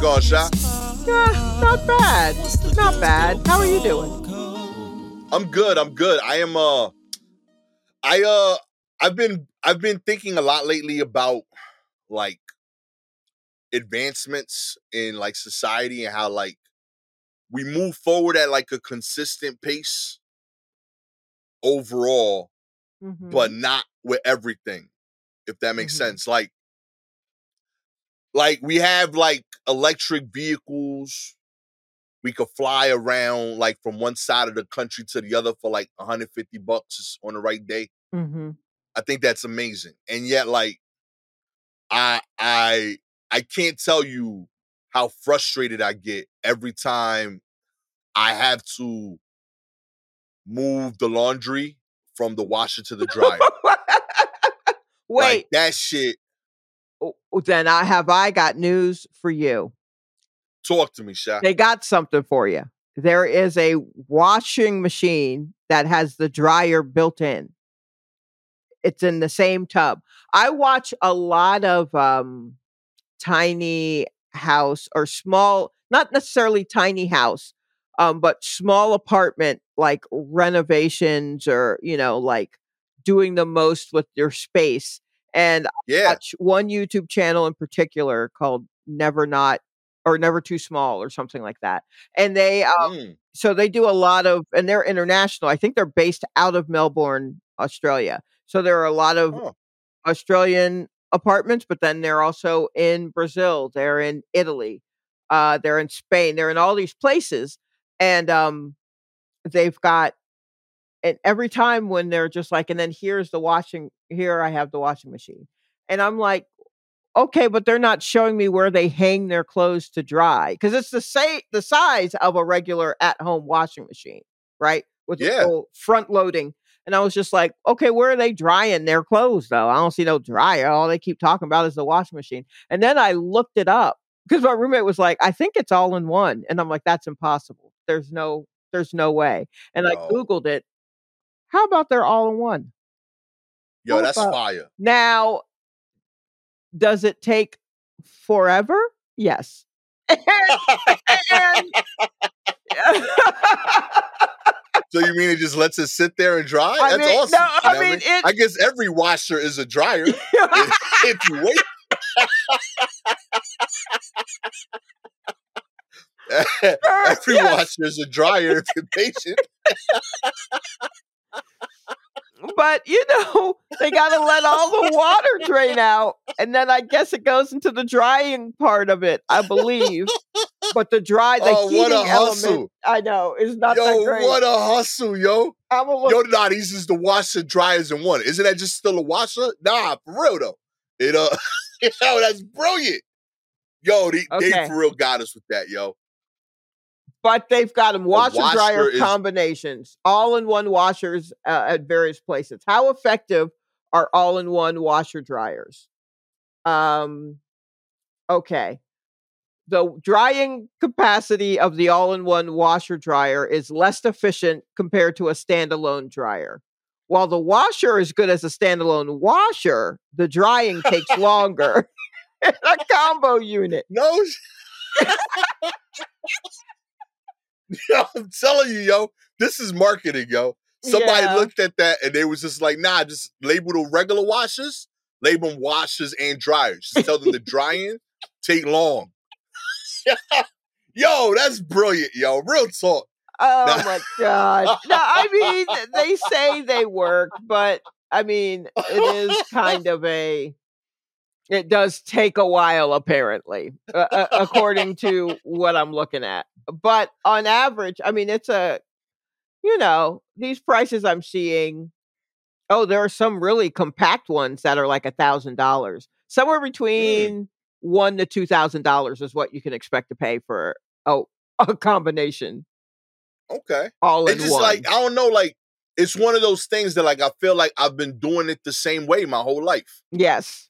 going, Sha? Yeah, not bad. Not bad. How are you doing? I'm good. I'm good. I am uh I uh I've been I've been thinking a lot lately about like advancements in like society and how like we move forward at like a consistent pace overall, Mhm. but not with everything. If that makes Mhm. sense. Like like we have like electric vehicles. We could fly around like from one side of the country to the other for like 150 bucks on the right day. Mhm. I think that's amazing. And yet, like, I I I can't tell you how frustrated I get every time I have to move the laundry from the washer to the dryer. Wait, Like that shit. Then I have I got news for you. Talk to me, Sha. They got something for you. There is a washing machine that has the dryer built in. It's in the same tub. I watch a lot of um tiny house or small, not necessarily tiny house, um, but small apartment like renovations or, you know, like doing the most with your space. And Yeah. watch one YouTube channel in particular called Never Not or Never Too Small or something like that. And they um, Mm. so they do a lot of and they're international. I think they're based out of Melbourne, Australia. So there are a lot of Oh. Australian apartments, but then they're also in Brazil, they're in Italy, uh, they're in Spain, they're in all these places. And um they've got and every time when they're just like, and then here's the washing, here I have the washing machine. And I'm like, okay, but they're not showing me where they hang their clothes to dry because it's the same the size of a regular at-home washing machine, right? With the Yeah. front loading. And I was just like, okay, where are they drying their clothes though? I don't see no dryer. All they keep talking about is the washing machine. And then I looked it up because my roommate was like, I think it's all in one. And I'm like, that's impossible. There's no, there's no way. And I Googled it. How about they're all in one? Yo, How that's about- fire. Now, does it take forever? Yes. And- So you mean it just lets it sit there and dry? I That's mean, awesome. no, You I know what mean, it- I guess every washer is a dryer if, if you wait. every Yes. washer is a dryer if you're patient. But you know, they got to let all the water drain out, and then I guess it goes into the drying part of it, I believe. But the dry, the Oh, heating element. I know, is not that Yo, great. what a hustle, yo. I'm a Yo, little, nah, these is the washer dryers in one. Isn't that just still a washer? Nah, for real though. It uh yo, that's brilliant. Yo, they, Okay. they for real got us with that, yo. But they've got them washer washer dryer is- combinations, all in one washers uh, at various places. How effective are all in one washer dryers? Um, okay. The drying capacity of the all in one washer dryer is less efficient compared to a standalone dryer. While the washer is good as a standalone washer, the drying takes longer. in a combo unit. No. yo, I'm telling you, yo, this is marketing, yo. Somebody Yeah. looked at that and they was just like, nah, just label the regular washers, label them washers and dryers. Just tell them the drying take long. yo, that's brilliant, yo. Real talk. Oh my god. No, I mean they say they work, but I mean it is kind of a it does take a while apparently uh, according to what I'm looking at. But on average, I mean it's a you know, these prices I'm seeing oh, there are some really compact ones that are like a thousand dollars. Somewhere between one to two thousand dollars is what you can expect to pay for oh a combination Okay. all in It's just one. like I don't know, like it's one of those things that like I feel like I've been doing it the same way my whole life. yes.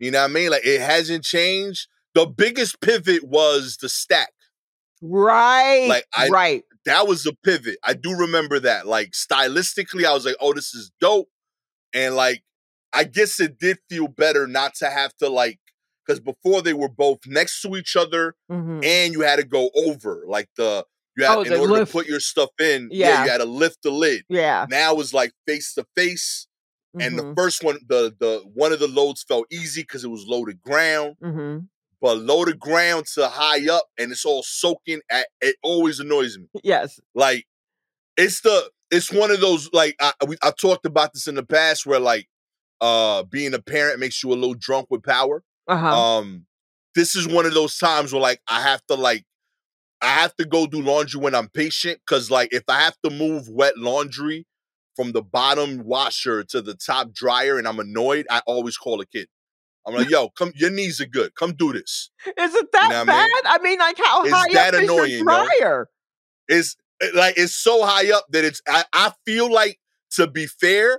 You know what I mean? Like it hasn't changed. The biggest pivot was the stack. Right. Like, I- right. That was a pivot. I do remember that. Like stylistically, I was like, oh, this is dope. And like, I guess it did feel better not to have to like, because before they were both next to each other Mhm. and you had to go over like the you had Oh, in order lift. to put your stuff in yeah. Yeah. you had to lift the lid yeah. now it's like face to face and the mhm, first one the the one of the loads felt easy because it was loaded ground mhm. but loaded ground to high up and it's all soaking at it always annoys me Yes. like it's the it's one of those like I we, I talked about this in the past where like uh being a parent makes you a little drunk with power. Uh-huh. Um this is one of those times where like I have to like I have to go do laundry when I'm patient cuz like if I have to move wet laundry from the bottom washer to the top dryer and I'm annoyed, I always call a kid. I'm like, "Yo, come your knees are good. Come do this." Is it that know what I bad? mean? I mean, like how It's high that up annoying, is yo. your dryer? it's like it's so high up that it's I, I feel like to be fair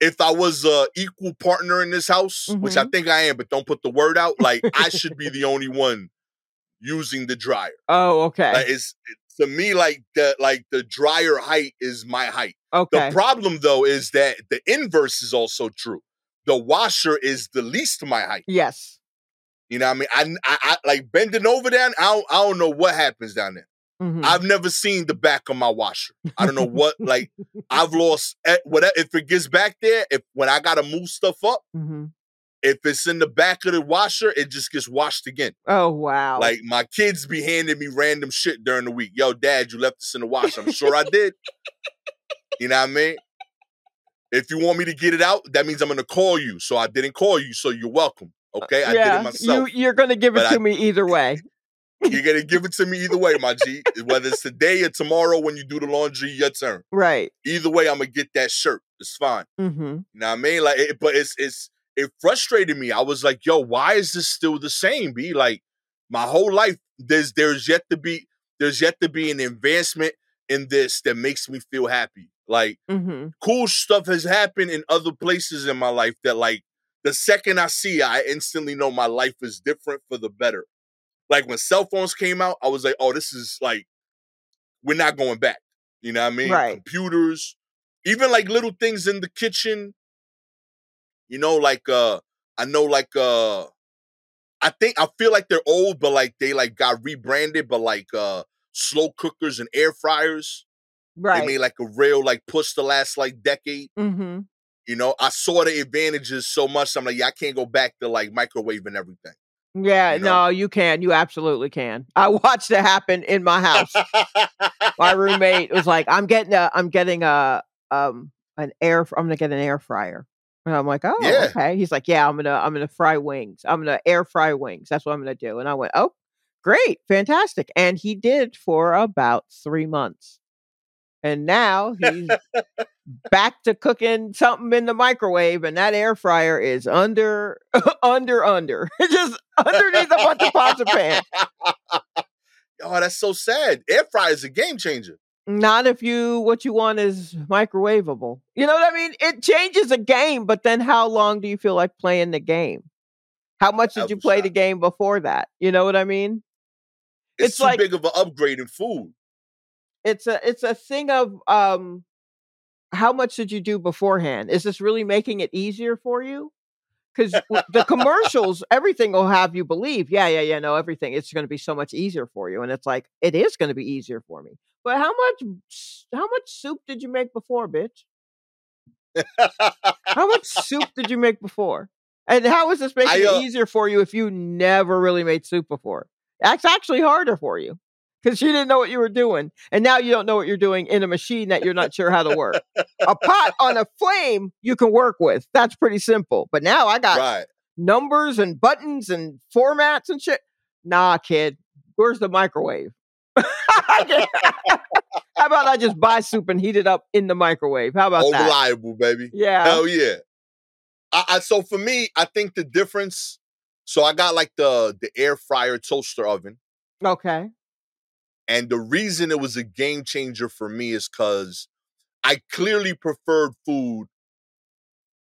if i was a equal partner in this house which i mm-hmm. think i am but don't put the word out like i should be the only one using the dryer Oh, okay. like it's it- to me like the like the dryer height is my height okay. the problem though is that the inverse is also true the washer is the least my height yes. you know what i mean i, I, I like bending over down I don't, I don't know what happens down there Mhm. I've never seen the back of my washer. I don't know what like I've lost eh, whatever if it gets back there. If when I gotta move stuff up, Mhm. If it's in the back of the washer, it just gets washed again. Oh, wow. Like my kids be handing me random shit during the week. Yo, dad, you left this in the washer. I'm sure I did. You know what I mean? If you want me to get it out, that means I'm gonna call you. So I didn't call you, so you're welcome. Okay, I did it myself. You, you're going to give it to I- me either way. You're gonna give it to me either way, my G. Whether it's today or tomorrow when you do the laundry, your turn. Right. Either way, I'm gonna get that shirt. It's fine. Mm-hmm. You know what I mean? Like, it, but it's it's it frustrated me. I was like, yo, why is this still the same? Be like, my whole life, there's there's yet to be there's yet to be an advancement in this that makes me feel happy. Like, Mm-hmm. cool stuff has happened in other places in my life that like the second I see, I instantly know my life is different for the better. Like when cell phones came out, I was like, oh, this is like, we're not going back. You know what I mean? Right. Computers, even like little things in the kitchen. You know, like uh, I know like uh, I think I feel like they're old, but like they like got rebranded, but like uh, slow cookers and air fryers. Right. They made like a real like push the last like decade. mm-hmm. You know, I saw the advantages so much. I'm like, yeah, I can't go back to like microwave and everything. Yeah, You know? no, you can. You absolutely can. I watched it happen in my house. my roommate was like, "I'm getting a, I'm getting a, um, an air. I'm gonna get an air fryer." And I'm like, "Oh, Yeah. okay." He's like, "Yeah, I'm gonna, I'm gonna fry wings. I'm gonna air fry wings. That's what I'm gonna do." And I went, "Oh, great, fantastic!" And he did for about three months, and now he's back to cooking something in the microwave, and that air fryer is under, under, under, just underneath a bunch of pots and pans. oh, that's so sad. Air fryer is a game changer. Not if you what you want is microwavable. You know what I mean? It changes a game, but then how long do you feel like playing the game? How much did you play the game before that? You know what I mean? It's, It's too like- big of an upgrade in food. It's a it's a thing of um how much did you do beforehand? Is this really making it easier for you? Because the commercials, everything will have you believe, yeah, yeah, yeah, no, everything. It's going to be so much easier for you, and it's like it is going to be easier for me. But how much, how much soup did you make before, bitch? How much soup did you make before? And how is this making I, uh, it easier for you if you never really made soup before? That's actually harder for you because you didn't know what you were doing. And now you don't know what you're doing in a machine that you're not sure how to work. a pot on a flame you can work with. That's pretty simple. But now I got right. numbers and buttons and formats and shit. Nah, kid, where's the microwave? How about I just buy soup and heat it up in the microwave? How about Oh, that? reliable, baby. Yeah. Hell yeah. I, I so for me, I think the difference. So I got like the the air fryer toaster oven, Okay. and the reason it was a game changer for me is because I clearly preferred food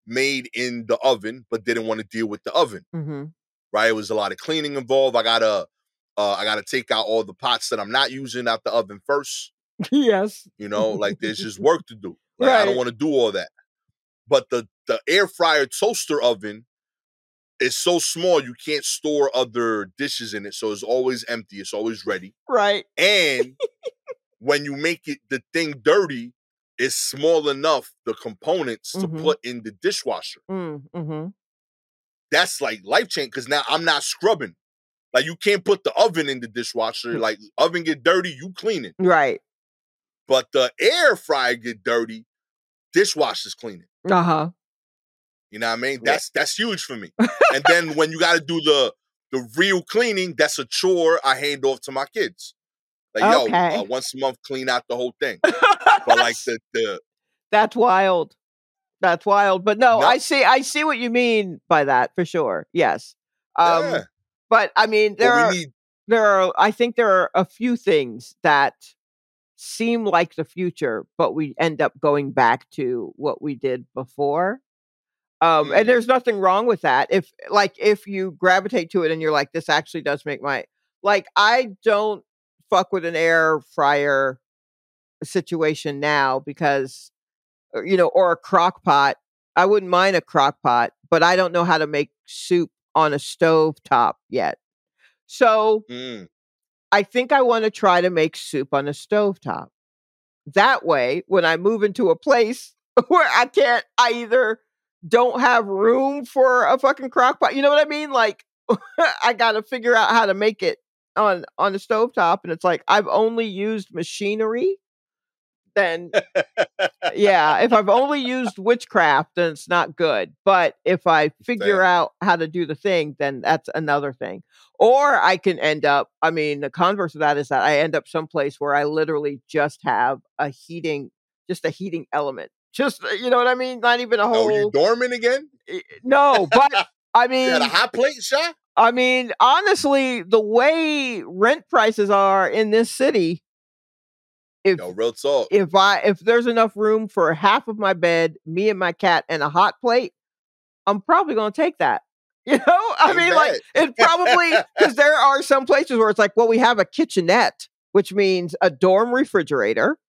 made in the oven, but didn't want to deal with the oven. Mm-hmm. Right, it was a lot of cleaning involved. I gotta, uh, I gotta take out all the pots that I'm not using out the oven first. yes. You know, like there's just work to do. Like, I don't want to do all that. But the the air fryer toaster oven, is so small you can't store other dishes in it, so it's always empty. It's always ready. Right. And when you make it the thing dirty, it's small enough the components to Mhm. put in the dishwasher. Mm, hmm That's like life change because now I'm not scrubbing. Like you can't put the oven in the dishwasher. Like oven get dirty, you clean it. Right. But the air fryer get dirty, dishwasher's clean it. Uh huh. You know what I mean? Yeah. That's that's huge for me. and then when you got to do the the real cleaning, that's a chore I hand off to my kids. Like yo, uh, once a month, clean out the whole thing. But like the the That's wild. That's wild. But no, No. I see I see what you mean by that for sure. Yes. Um yeah, but I mean there are need there are I think there are a few things that seem like the future, but we end up going back to what we did before. Um, Mm. and there's nothing wrong with that. If like if you gravitate to it and you're like, this actually does make my like I don't fuck with an air fryer situation now because uh, you know, or a crock pot. I wouldn't mind a crock pot, but I don't know how to make soup on a stove top yet. So mm, I think I want to try to make soup on a stove top. That way, when I move into a place where I can't, I either don't have room for a fucking crock pot. You know what I mean? Like I got to figure out how to make it on on the stovetop, and it's like I've only used machinery. Then yeah, if I've only used witchcraft, then it's not good. But if I figure Fair. out how to do the thing, then that's another thing. Or I can end up, I mean, the converse of that is that I end up someplace where I literally just have a heating, just a heating element. Just, uh, you know what I mean? Not even a whole. oh, you dorming again? eh, no, but I You mean, got a hot plate, shot? I mean, honestly, the way rent prices are in this city, if Yo, real salt. if I if there's enough room for half of my bed, me and my cat, and a hot plate, I'm probably gonna take that. You know, I Ain't mean, like it probably because there are some places where it's like, well, we have a kitchenette, which means a dorm refrigerator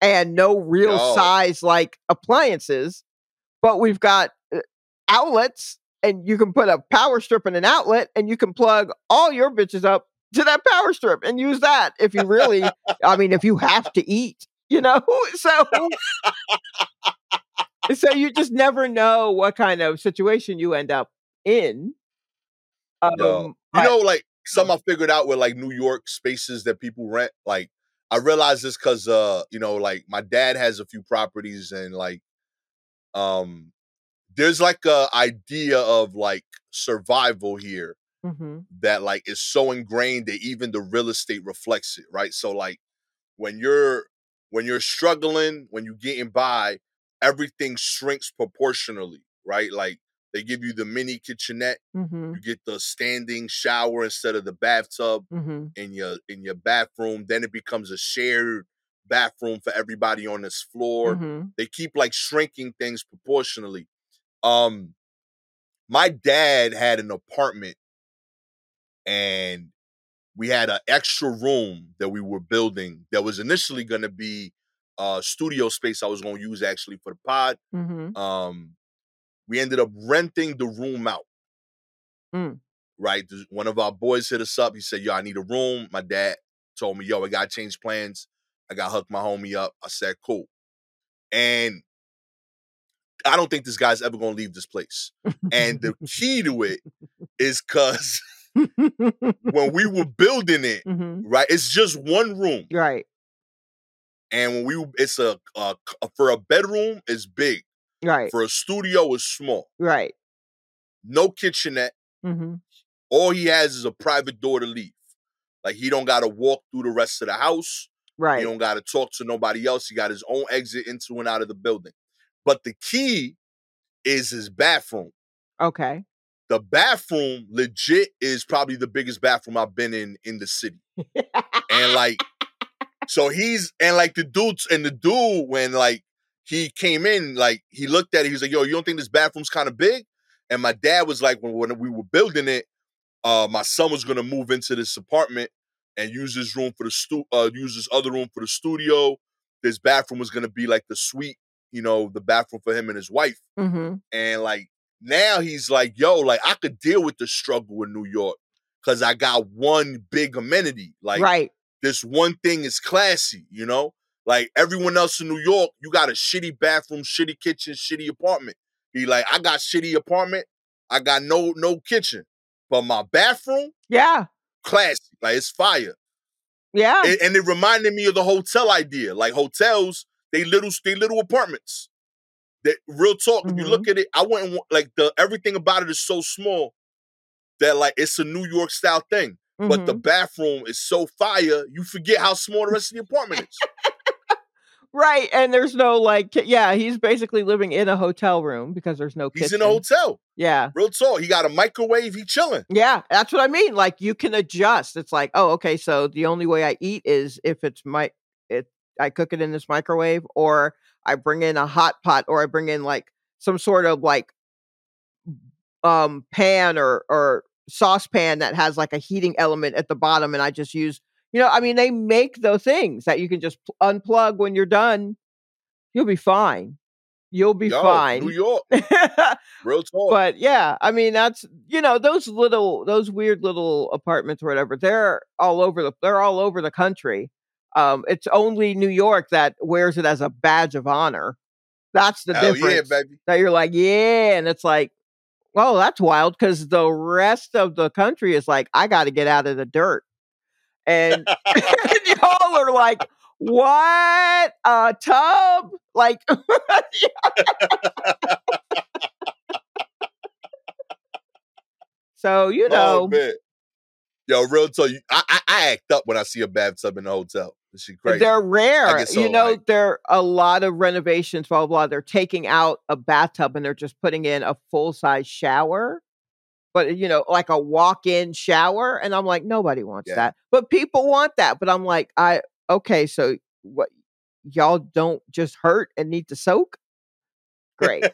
and no real Yo. size like appliances, but we've got uh, outlets, and you can put a power strip in an outlet, and you can plug all your bitches up to that power strip and use that if you really, I mean, if you have to eat, you know, so. So you just never know what kind of situation you end up in. Um, Yo, you know, like some I figured out with like New York spaces that people rent. Like I realized this because uh, you know, like my dad has a few properties and like um there's like a idea of like survival here Mhm. that like is so ingrained that even the real estate reflects it, right? So like when you're when you're struggling, when you're getting by, everything shrinks proportionally, right? Like they give you the mini kitchenette Mhm. you get the standing shower instead of the bathtub Mhm. in your in your bathroom then it becomes a shared bathroom for everybody on this floor Mhm. they keep like shrinking things proportionally um my dad had an apartment and we had an extra room that we were building that was initially going to be uh studio space i was going to use actually for the pod Mhm. um we ended up renting the room out. Mm. right one of our boys hit us up he said yo i need a room. My dad told me yo i gotta change plans. I gotta hook my homie up. I said cool. And i don't think this guy's ever gonna leave this place. And the key to it is because when we were building it Mhm. right it's just one room Right. and when we it's a, a for a bedroom it's big Right. for a studio it's small Right. no kitchenette Mhm. all he has is a private door to leave. Like he don't got to walk through the rest of the house. Right. He don't got to talk to nobody else. He got his own exit into and out of the building. But the key is his bathroom. Okay. The bathroom legit is probably the biggest bathroom I've been in in the city. And like so he's and like the dudes and the dude when like he came in like he looked at it he was like yo you don't think this bathroom's kind of big and my dad was like when, when we were building it uh my son was gonna move into this apartment and use this room for the stu uh use this other room for the studio this bathroom was gonna be like the suite you know the bathroom for him and his wife Mhm. and like now he's like, yo, like I could deal with the struggle in New York because I got one big amenity. Like right. this one thing is classy, you know? Like everyone else in New York, you got a shitty bathroom, shitty kitchen, shitty apartment. He like, I got shitty apartment, I got no no kitchen. But my bathroom, Yeah. classy. Like it's fire. Yeah. And, and it reminded me of the hotel idea. Like hotels, they little they little apartments. That real talk. If you look at it, I wouldn't want like the everything about it is so small that like it's a New York style thing. But the Mhm. bathroom is so fire, you forget how small the rest of the apartment is. right. And there's no like yeah, he's basically living in a hotel room because there's no He's kitchen. in a hotel. Yeah. Real talk. He got a microwave. He chilling. Yeah, that's what I mean. Like you can adjust. It's like, oh, okay, so the only way I eat is if it's my it I cook it in this microwave or I bring in a hot pot or I bring in like some sort of like um pan or or saucepan that has like a heating element at the bottom and I just use you know, I mean they make those things that you can just pl- unplug when you're done. You'll be fine. You'll be Yo, fine. New York. Real talk. but yeah, I mean that's you know those little those weird little apartments or whatever. They're all over the they're all over the country. Um, it's only New York that wears it as a badge of honor. That's the Hell difference. yeah, baby. That you're like, yeah, and it's like, well, that's wild because the rest of the country is like, I got to get out of the dirt, and, and y'all are like, what a tub, like. So you Oh know, man. Yo, real talk. you- I, I I act up when I see a bathtub in the hotel. This shit crazy. they're rare. get you know, like- there are a lot of renovations, blah, blah blah. They're taking out a bathtub and they're just putting in a full size shower, but you know, like a walk in shower. And I'm like, nobody wants Yeah. that, but people want that. But I'm like, I okay, so what? Y'all don't just hurt and need to soak. Great.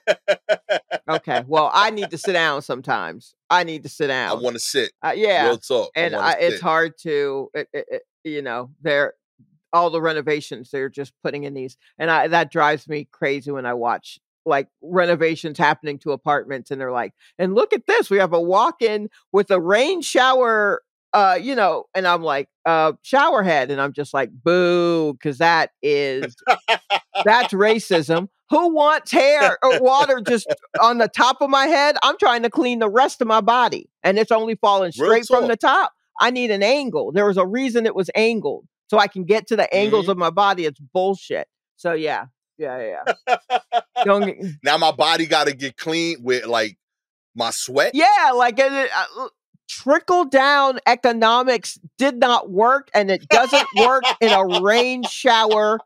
Okay. Well, I need to sit down sometimes. I need to sit down. I want to sit. uh, yeah. Real talk. And wanna I, it's hard to it, it, it- you know they're all the renovations they're just putting in these and I, that drives me crazy when i watch like renovations happening to apartments and they're like and look at this we have a walk-in with a rain shower uh you know and i'm like uh shower head and i'm just like boo because that is that's racism. Who wants hair or water just on the top of my head? I'm trying to clean the rest of my body and it's only falling straight from the top. I need an angle. There was a reason it was angled so i can get to the angles Mhm. of my body it's bullshit so yeah yeah yeah don't get, now my body got to get clean with like my sweat. yeah like it, it, uh, trickle down economics did not work and it doesn't work in a rain shower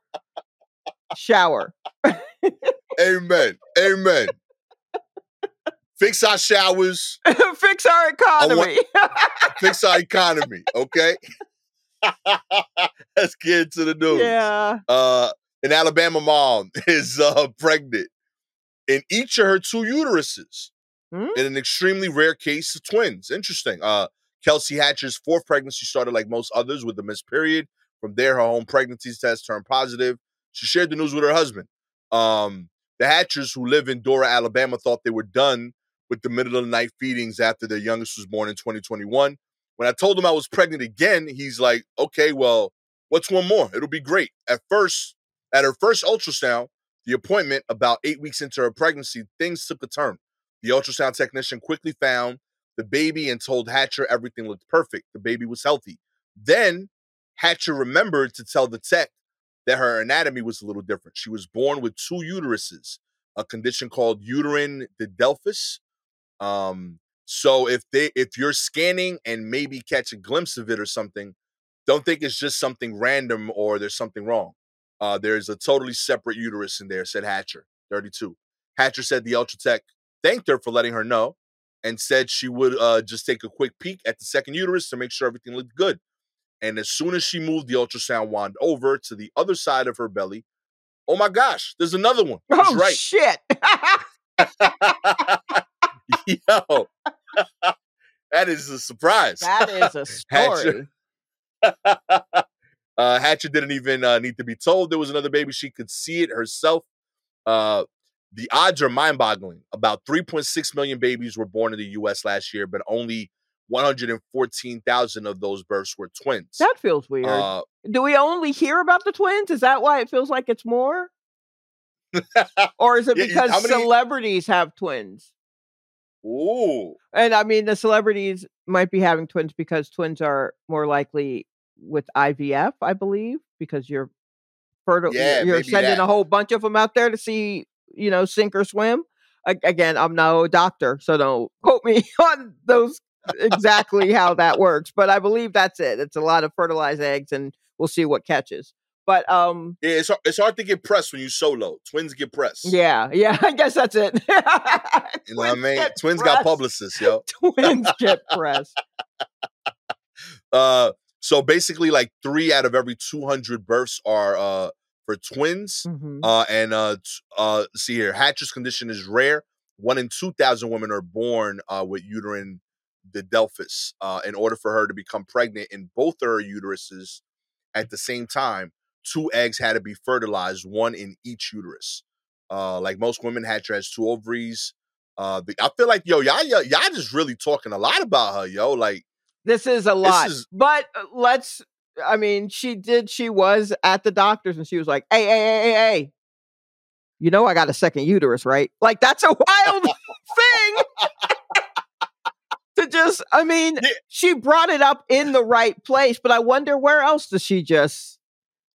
shower Amen. Amen. Fix our showers. fix our economy Fix our economy. Okay. Let's get into the news. yeah uh, an Alabama mom is uh, pregnant in each of her two uteruses Hmm? in an extremely rare case of twins. Interesting. Uh, Kelsey Hatcher's fourth pregnancy started like most others with a missed period. From there, her home pregnancy test turned positive. She shared the news with her husband. Um, the Hatchers, who live in Dora, Alabama, thought they were done with the middle of the night feedings after their youngest was born in 2021. When I told him I was pregnant again, he's like, okay, well, what's one more? It'll be great. At first, at her first ultrasound, the appointment about eight weeks into her pregnancy, things took a turn. The ultrasound technician quickly found the baby and told Hatcher everything looked perfect. The baby was healthy. Then Hatcher remembered to tell the tech that her anatomy was a little different. She was born with two uteruses, a condition called uterine didelphys. Um, so if they if you're scanning and maybe catch a glimpse of it or something, don't think it's just something random or there's something wrong. Uh, there's a totally separate uterus in there, said Hatcher, 32. Hatcher said the Ultratech thanked her for letting her know and said she would uh, just take a quick peek at the second uterus to make sure everything looked good. And as soon as she moved the ultrasound wand over to the other side of her belly, oh my gosh, there's another one. That's oh right. shit Yo, that is a surprise. that is a Hatcher. story uh, Hatcher didn't even uh, need to be told there was another baby. She could see it herself. Uh, the odds are mind-boggling. About 3.6 million babies were born in the U.S. last year, but only 114,000 of those births were twins. That feels weird. Uh, Do we only hear about the twins? Is that why it feels like it's more? or is it because how many- celebrities have twins? Ooh, And I mean, the celebrities might be having twins because twins are more likely with IVF, I believe, because you're fertile. Yeah, you're sending that. a whole bunch of them out there to see, you know, sink or swim. Again, I'm no doctor, so don't quote me on those exactly how that works. But I believe that's it. It's a lot of fertilized eggs, and we'll see what catches. But um, yeah, it's hard, it's hard to get pressed when you solo. Twins get pressed. yeah, yeah, I guess that's it. you know what I mean. Twins got publicists, yo. Twins get pressed. Uh, so basically, like three out of every 200 births are uh for twins. Mhm. Uh, and uh, t- uh, see here, Hatcher's condition is rare. One in 2,000 women are born uh, with uterine didelphys. Uh, in order for her to become pregnant in both of her uteruses at the same time, two eggs had to be fertilized, one in each uterus. Uh, like most women, Hatcher has two ovaries. Uh, the, I feel like yo, y'all, y'all, y'all just really talking a lot about her, yo. Like, This is a lot. is- but uh, let's I mean, she did she was at the doctor's and she was like, "Hey, hey, hey, hey, hey. You know I got a second uterus, right?" Like that's a wild thing. to just I mean, Yeah. she brought it up in the right place, but I wonder where else does she just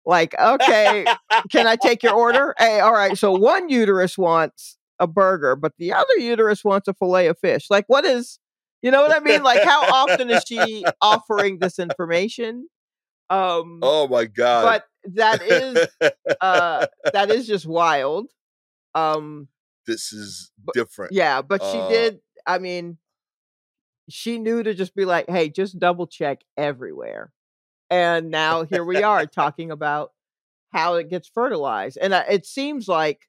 like, okay, can I take your order? Hey, all right. So one uterus wants a burger, but the other uterus wants a fillet of fish. Like, what is, you know what I mean? Like, how often is she offering this information? Um, oh my god. but that is uh that is just wild. Um, this is but- different. yeah, but she Uh, did. I mean, she knew to just be like, "Hey, just double check everywhere." And now here we are talking about how it gets fertilized, and uh, it seems like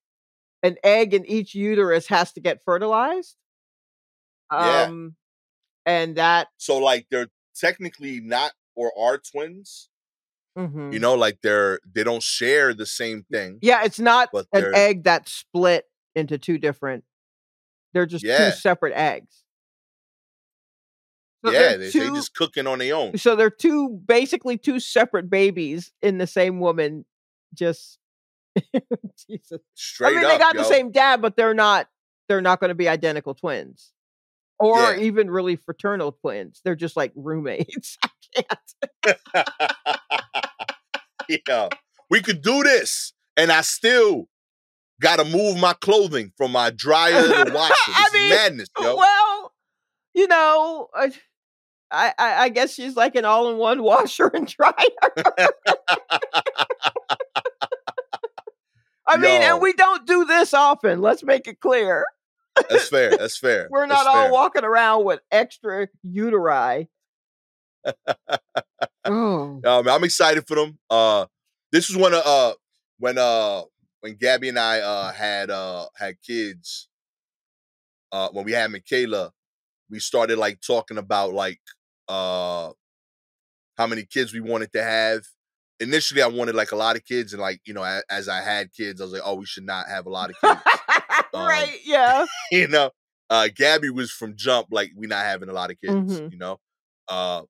an egg in each uterus has to get fertilized. Yeah. Um, and that, So like they're technically not or are twins. mhm. You know, like they're they don't share the same thing. yeah, it's not an egg that's split into two different. They're just Yeah. two separate eggs. So yeah, they're they, they two- just cooking on their own. so they're two basically two separate babies in the same woman just jesus Straight i mean up, they got the same dad but they're not they're not going to be identical twins or Yeah. even really fraternal twins they're just like roommates i can't yeah, we could do this, and I still got to move my clothing from my dryer to the washer. This I mean, madness, yo. well you know I, I i I guess she's like an all-in-one washer and dryer i mean Yo. and we don't do this often let's make it clear That's fair. That's fair. We're That's not all fair. walking around with extra uteri. oh, Um, I'm excited for them. Uh, this was one of uh when uh when Gabby and I uh had uh had kids. Uh, when we had Michaela, we started like talking about like uh how many kids we wanted to have. Initially, I wanted like a lot of kids, and like you know, a- as I had kids, I was like, oh, we should not have a lot of kids. Um, right, yeah. you know uh gabby was from jump like we not having a lot of kids Mhm. you know uh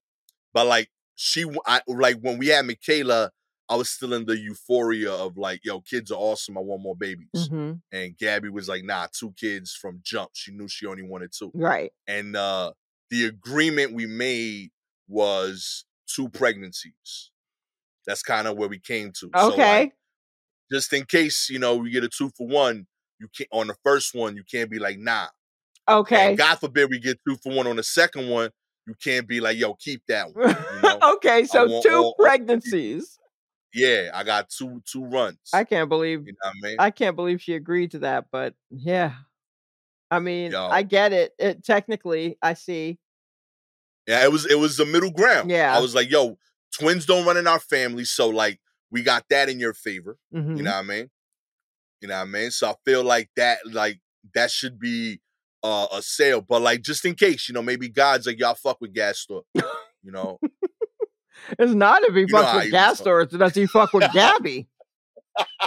but like she I, like when we had michaela i was still in the euphoria of like yo kids are awesome i want more babies Mhm, and gabby was like nah two kids from jump she knew she only wanted two Right. and uh the agreement we made was two pregnancies that's kind of where we came to So, Okay. like, just in case you know we get a two for one you can't on the first one you can't be like nah okay. and God forbid we get two for one on the second one. You can't be like, yo, keep that one. You know? okay, so two all- pregnancies. yeah, I got two two runs. I can't believe you know what I mean? I can't believe she agreed to that, but yeah. I mean, Yo. I get it. It technically, I see. Yeah, it was it was the middle ground. Yeah. I was like, yo, twins don't run in our family, so like we got that in your favor. Mhm. You know what I mean? You know what I mean? So I feel like that like that should be uh, a sale, but like just in case, you know, maybe God's like y'all fuck with Gastor. You know, It's not if he know fucks with he gas was stores, does he fuck with Gabby?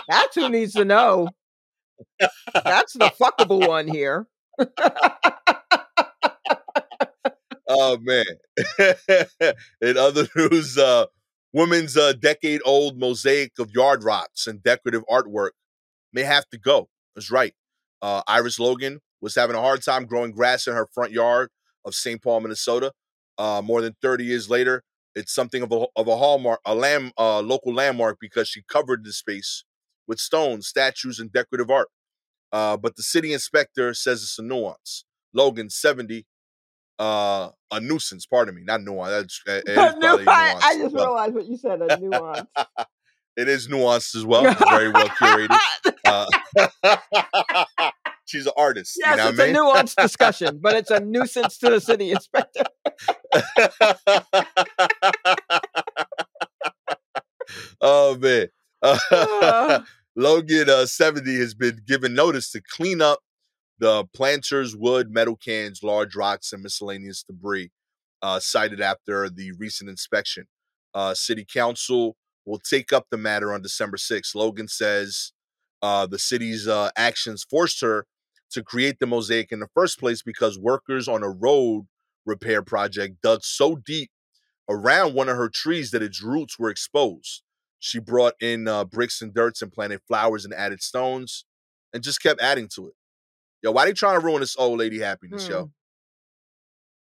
That's who needs to know. That's the fuckable one here. oh man. In other news, uh woman's uh, decade old mosaic of yard rocks and decorative artwork may have to go. That's right. Uh, Iris Logan was having a hard time growing grass in her front yard of St. Paul, Minnesota. Uh, more than 30 years later, it's something of a, of a hallmark, a land, uh, local landmark because she covered the space with stones, statues, and decorative art. Uh, but the city inspector says it's a nuance. Logan, 70, uh, a nuisance. Pardon me, not nuance. That's, it is A nu- probably I, nuance I just well. realized what you said. A nuance. it is nuanced as well. It's very well curated. Uh, she's an artist. yes, you know it's I a mean? nuanced discussion, but it's a nuisance to the city inspector. oh man. Uh, Logan uh, 70 has been given notice to clean up the planters, wood, metal cans, large rocks, and miscellaneous debris uh, cited after the recent inspection. Uh, City Council will take up the matter on December 6th. Logan says uh, the city's uh, actions forced her to create the mosaic in the first place because workers on a road repair project dug so deep around one of her trees that its roots were exposed. She brought in uh, bricks and dirts and planted flowers and added stones and just kept adding to it. Yo, why they trying to ruin this old lady happiness, yo? Hmm.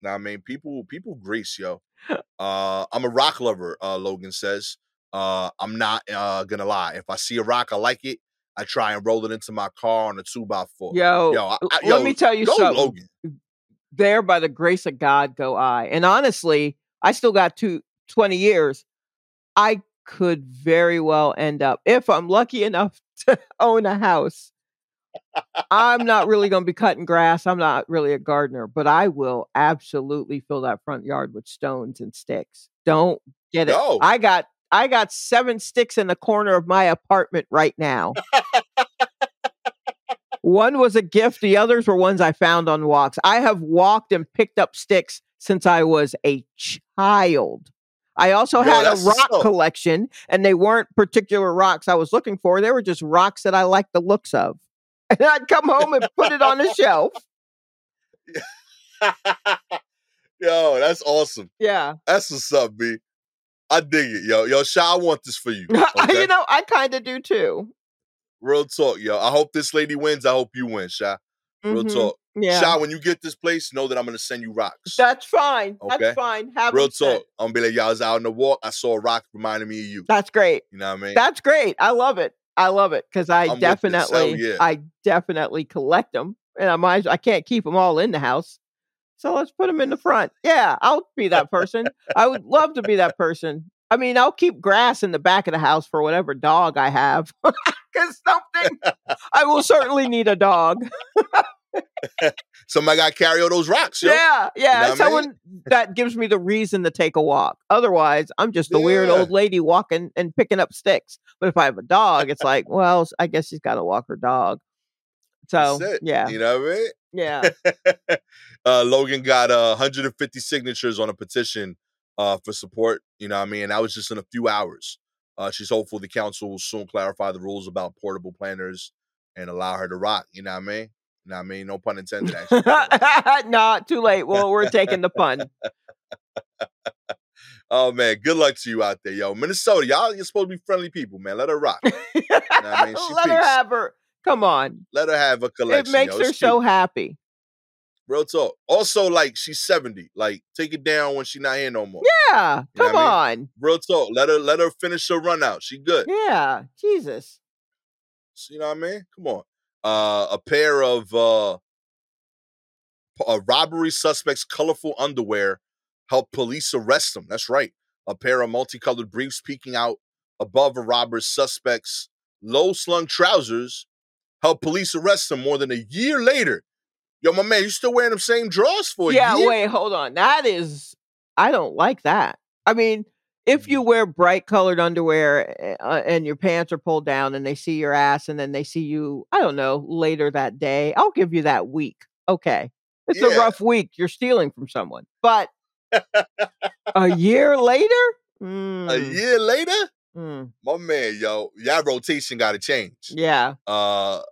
Now, I mean, people, people grease, yo. Uh, I'm a rock lover, uh, Logan says. Uh, I'm not uh, gonna lie. If I see a rock, I like it. I try and roll it into my car on a two by four. yo, Yo, I- I- let me tell you something. Logan. there by the grace of God go I. And honestly, I still got two, 20 years. I could very well end up, if I'm lucky enough to own a house. I'm not really going to be cutting grass. I'm not really a gardener, but I will absolutely fill that front yard with stones and sticks. Don't get it. Yo. I got I got seven sticks in the corner of my apartment right now. One was a gift, the others were ones I found on walks. I have walked and picked up sticks since I was a child. I also had a rock so- collection, and they weren't particular rocks I was looking for. They were just rocks that I liked the looks of. And I'd come home and put it on a shelf. yo, that's awesome. Yeah. That's what's up, B. I dig it, yo. Yo, Sha, I want this for you. Okay? you know, I kind of do too. Real talk, yo. I hope this lady wins. I hope you win, Sha. Real Mhm. talk. Yeah. Sha, when you get this place, know that I'm gonna send you rocks. That's fine. Okay. That's fine. Have Real talk. I'm gonna be like, y'all was out on the walk. I saw a rock reminding me of you. That's great. You know what I mean? That's great. I love it. I love it because I I'm. Definitely, yeah. I definitely collect them, and I might, I can't keep them all in the house, so let's put them in the front. Yeah, I'll be that person. I would love to be that person. I mean, I'll keep grass in the back of the house for whatever dog I have, because something I will certainly need a dog. Somebody gotta carry all those rocks, yo. Yeah, yeah. what I mean? Someone that gives me the reason to take a walk. Otherwise, I'm just a weird old lady walking and picking up sticks. But if I have a dog, it's like, well, I guess she's got to walk her dog. So yeah, You know what I mean? yeah. uh, Logan got uh, 150 signatures on a petition uh, for support. You know what I mean? And that was just in a few hours. Uh, she's hopeful the council will soon clarify the rules about portable planners and allow her to rock. You know what I mean? Know I mean? No pun intended, actually. nah, too late. Well, we're taking the pun. oh, man. Good luck to you out there, yo. Minnesota, y'all, you're supposed to be friendly people, man. Let her rock. I mean? She Let her have her. Come on. Let her have a collection. it makes yo. her It's so cute. happy. Real talk. Also, like, she's 70. Like, take it down when she's not here no more. Yeah. You Come on. Real talk. Let her let her finish her run out. She good. Yeah. Jesus. You know what I mean? Come on. Uh, a pair of uh, p- uh, robbery suspects' colorful underwear helped police arrest them. That's right. A pair of multicolored briefs peeking out above a robber's suspect's low slung trousers helped police arrest them more than a year later. Yo, my man, you still wearing them same drawers for a yeah, year? wait, hold on. That is, I don't like that. I mean, if you wear bright colored underwear uh, and your pants are pulled down and they see your ass and then they see you, I don't know, later that day, I'll give you that week. Okay. It's a rough week. You're stealing from someone. But a year later? A Mm, year later, mm, my man, yo, y'all rotation got to change. yeah. uh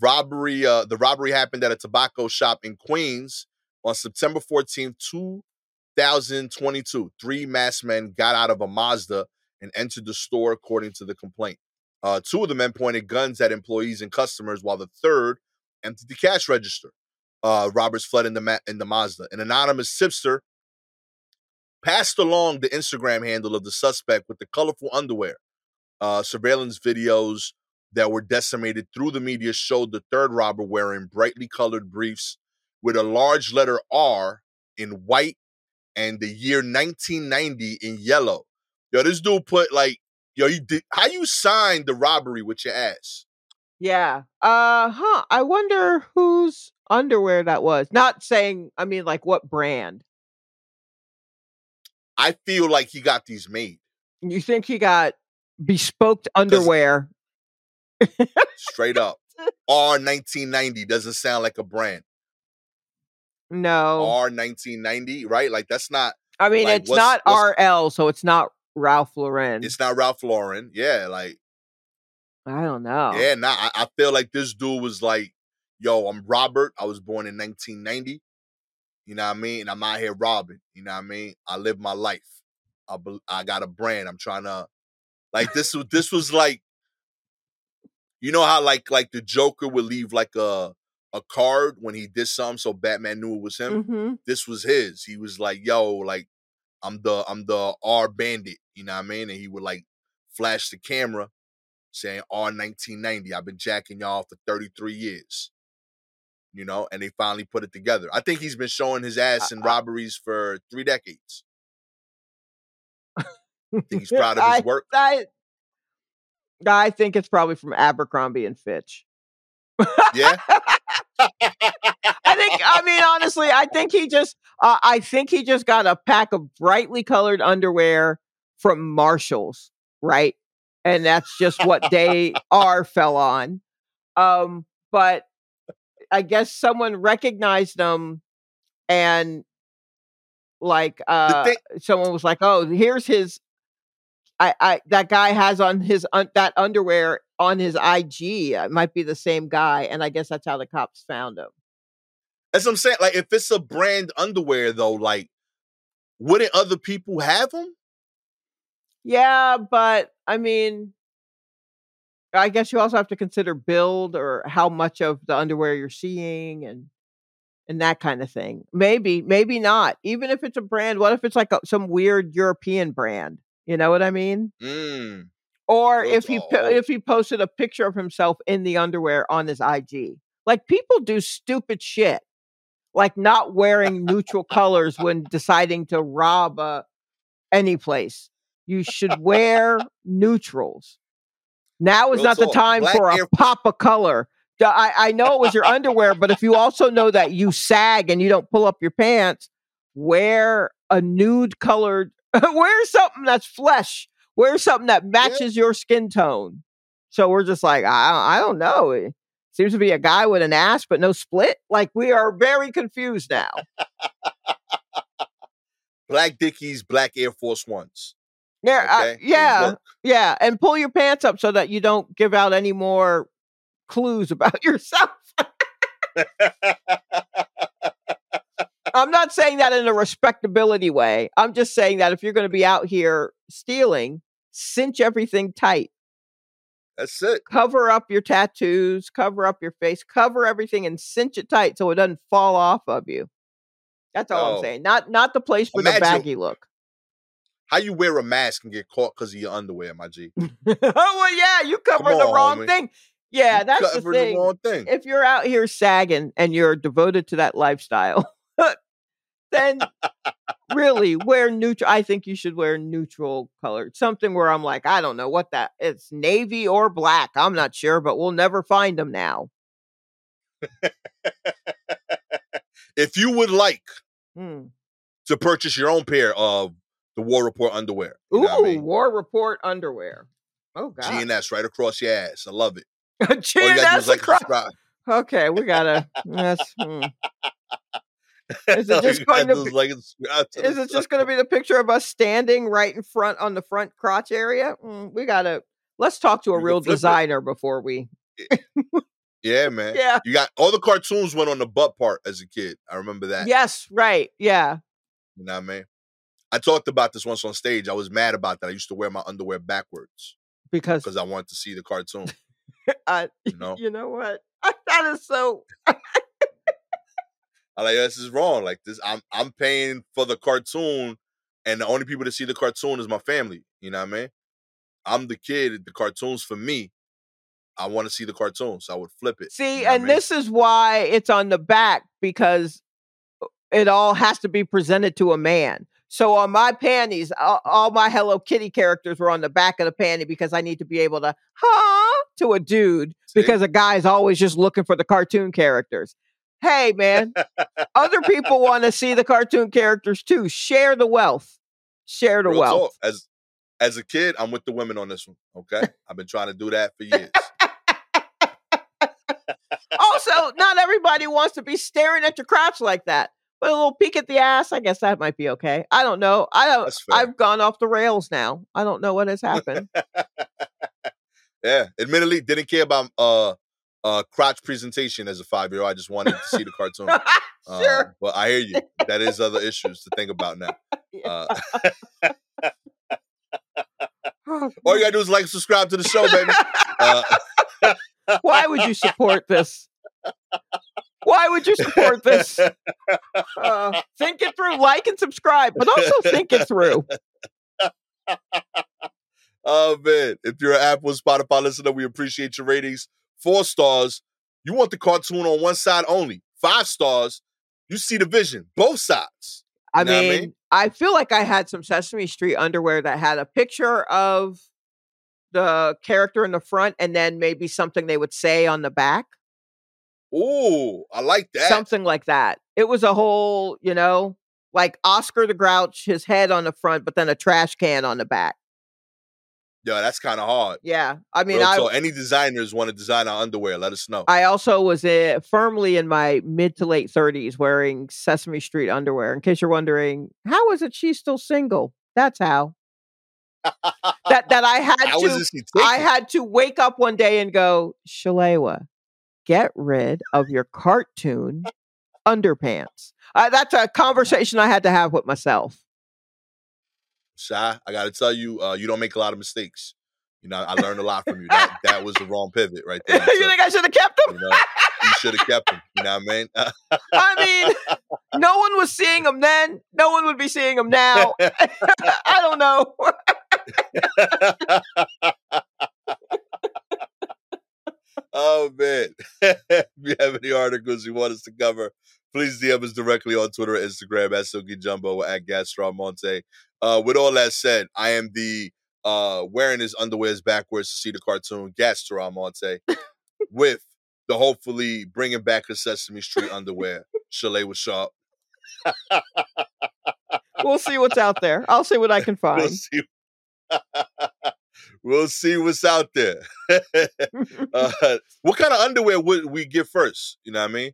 robbery. Uh, the robbery happened at a tobacco shop in Queens on September 14th, 2022. Three masked men got out of a Mazda and entered the store, according to the complaint. Uh, two of the men pointed guns at employees and customers, while the third emptied the cash register. Uh, Roberts fled in the ma- in the Mazda. An anonymous tipster passed along the Instagram handle of the suspect with the colorful underwear. Uh, surveillance videos that were decimated through the media showed the third robber wearing brightly colored briefs with a large letter R in white and the year 1990 in yellow. Yo, this dude put like, yo, you did how you signed the robbery with your ass? Yeah. Uh huh. I wonder whose underwear that was. Not saying I mean like what brand. I feel like he got these made. You think he got bespoke underwear? Straight up. R 1990 doesn't sound like a brand. No. R 1990, right? Like that's not I mean, like, it's what's- not what's- RL, so it's not Ralph Lauren. it's not Ralph Lauren. Yeah, like I don't know. yeah, nah. I, I feel like this dude was like, yo, I'm Robert. I was born in 1990. You know what I mean? And I'm out here robbing. You know what I mean? I live my life. I bel- I got a brand. I'm trying to like this was this was like you know how like like the Joker would leave like a a card when he did something so Batman knew it was him. hmm This was his. He was like, yo, like I'm the I'm the R bandit, you know what I mean? And he would like flash the camera saying R 1990. I've been jacking y'all for 33 years. You know, and they finally put it together. I think he's been showing his ass in robberies for three decades. think he's proud of his I, work. I, I think it's probably from Abercrombie and Fitch. Yeah. I think. I mean, honestly, I think he just. Uh, I think he just got a pack of brightly colored underwear from Marshalls, right? And that's just what they are fell on. Um, but I guess someone recognized them, and like uh, thing- someone was like, "Oh, here's his." I, I that guy has on his un, that underwear on his IG. It might be the same guy, and I guess that's how the cops found him. That's what I'm saying. Like, if it's a brand underwear, though, like, wouldn't other people have them? Yeah, but I mean, I guess you also have to consider build or how much of the underwear you're seeing and and that kind of thing. Maybe, maybe not. Even if it's a brand, what if it's like a, some weird European brand? You know what I mean? Mm. Or if he if he posted a picture of himself in the underwear on his IG. Like people do stupid shit. Like not wearing neutral colors when deciding to rob uh, any place. You should wear neutrals. Now is Real not the time Black for a Air- pop of color. I, I know it was your underwear, but if you also know that you sag and you don't pull up your pants, wear a nude colored, wear something that's flesh, wear something that matches your skin tone. So we're just like, I, I don't know. It seems to be a guy with an ass, but no split. Like we are very confused now. Black Dickies, black Air Force Ones. Yeah, uh, Okay? They yeah, yeah, and pull your pants up so that you don't give out any more clues about yourself. I'm not saying that in a respectability way. I'm just saying that if you're going to be out here stealing, cinch everything tight. That's it. Cover up your tattoos, cover up your face, cover everything and cinch it tight so it doesn't fall off of you. That's all Yo. I'm saying. Not not the place for the baggy look. How you wear a mask and get caught because of your underwear, my G? oh well, yeah, you covered the wrong homie. thing. Yeah, You that's the thing. wrong thing. If you're out here sagging and you're devoted to that lifestyle, then really wear neutral. I think you should wear neutral color, something where I'm like, I don't know what that. It's navy or black. I'm not sure, but we'll never find them now. If you would like Hmm. to purchase your own pair of the War Report underwear, Ooh, you know what I mean? War Report underwear. Oh God, GNS right across your ass. I love it. G All you gotta do is like across. Okay, we gotta. That's, hmm. Is it just going to be- like and subscribe to Is the it just going to be the picture of us standing right in front on the front crotch area? Mm, we gotta. Let's talk to a You real it. designer before we. Yeah, man. Yeah. You got all the cartoons went on the butt part as a kid. I remember that. Yes, right. Yeah. You know what I mean? I talked about this once on stage. I was mad about that. I used to wear my underwear backwards Because because I wanted to see the cartoon. I, You know? you know what? that is so I like this is wrong. Like this, I'm I'm paying for the cartoon, and the only people that see the cartoon is my family. You know what I mean? I'm the kid. The cartoon's for me. I want to see the cartoon, so I would flip it. See, you know what I and mean? this is why it's on the back because uh, it all has to be presented to a man. So on my panties, all, all my Hello Kitty characters were on the back of the panty because I need to be able to huh to a dude See? because a guy's always just looking for the cartoon characters. Hey man, other people want to see the cartoon characters too. Share the wealth. Share the Real talk. wealth. As as a kid, I'm with the women on this one. Okay, I've been trying to do that for years. also, not everybody wants to be staring at your crotch like that. But a little peek at the ass, I guess that might be okay. I don't know. I don't. I've gone off the rails now. I don't know what has happened. Yeah, admittedly, didn't care about uh uh crotch presentation as a five year old. I just wanted to see the cartoon. Uh, sure. but I hear you. That is other issues to think about now. Uh, all you gotta do is like and subscribe to the show, baby. Uh, Why would you support this? Why would you support this? Uh, think it through. Like and subscribe, but also think it through. oh man, if you're an Apple Spotify listener, we appreciate your ratings. Four stars. You want the cartoon on one side only. Five stars. You see the vision, both sides. I Know what I mean, mean? I feel like I had some Sesame Street underwear that had a picture of the character in the front and then maybe something they would say on the back. Ooh, I like that. Something like that. It was a whole, you know, like Oscar the Grouch, his head on the front, but then a trash can on the back. Yo, that's kind of hard. Yeah. I mean, I, talk. any designers want to design our underwear, let us know. I also was uh, firmly in my mid to late 30s wearing Sesame Street underwear. In case you're wondering, how is it she's still single? That's how. That that I had How to is this he I had to wake up one day and go, Shalewa, get rid of your cartoon underpants. Uh, that's a conversation I had to have with myself. Shy, I got to tell you, uh, you don't make a lot of mistakes. You know, I learned a lot from you. That that was the wrong pivot right there. you took, think I should have kept them? you know, you should have kept him. You know what I mean? I mean, no one was seeing them then. No one would be seeing them now. I don't know. Oh man! if you have any articles you want us to cover, please DM us directly on Twitter or Instagram at Silky Jumbo at Gastor Almonte. Uh, with all that said, I am the uh, wearing his underwears backwards to see the cartoon Gastor Almonte with the hopefully bringing back the Sesame Street underwear. Shalewa Sharpe. We'll see what's out there. I'll see what I can We'll find. see. We'll see what's out there. uh, what kind of underwear would we get first? You know what I mean?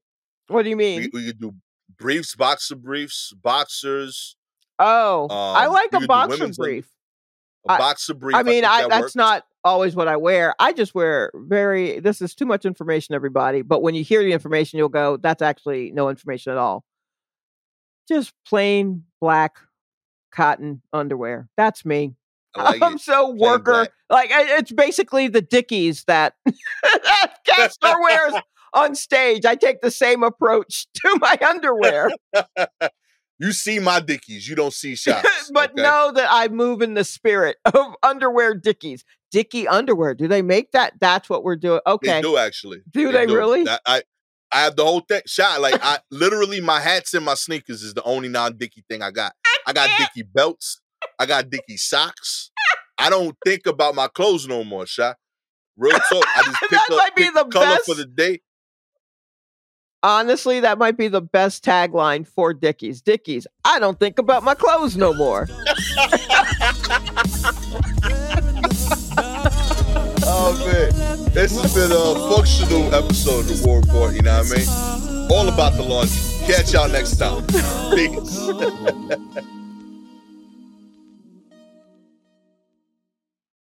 what do you mean? we could do briefs, boxer briefs, boxers, Oh, I um, like a boxer brief. a I- boxer brief. I mean, I that that's works. not always what I wear. I just wear very. This is too much information, everybody. But when you hear the information, you'll go, "That's actually no information at all." Just plain black cotton underwear. That's me. I like I'm it. so worker. Like it's basically the Dickies that Gastor wears on stage. I take the same approach to my underwear, You see my dickies, you don't see shots. but okay? know that I move in the spirit of underwear Dickies. Dicky underwear. Do they make that? That's what we're doing. they Okay. do actually. Do they really? That- I I have the whole thing shot. Like I literally my hats and my sneakers is the only non-dicky thing I got. I got dicky belts. I got dicky socks. I don't think about my clothes no more, Sha. Real talk. I just pick That up might be pick the color for the day. Honestly, that might be the best tagline for Dickies. Dickies. I don't think about my clothes no more. Oh man, this has been a functional episode of the War Report. You know what I mean? All about the laundry. Catch y'all next time. Peace.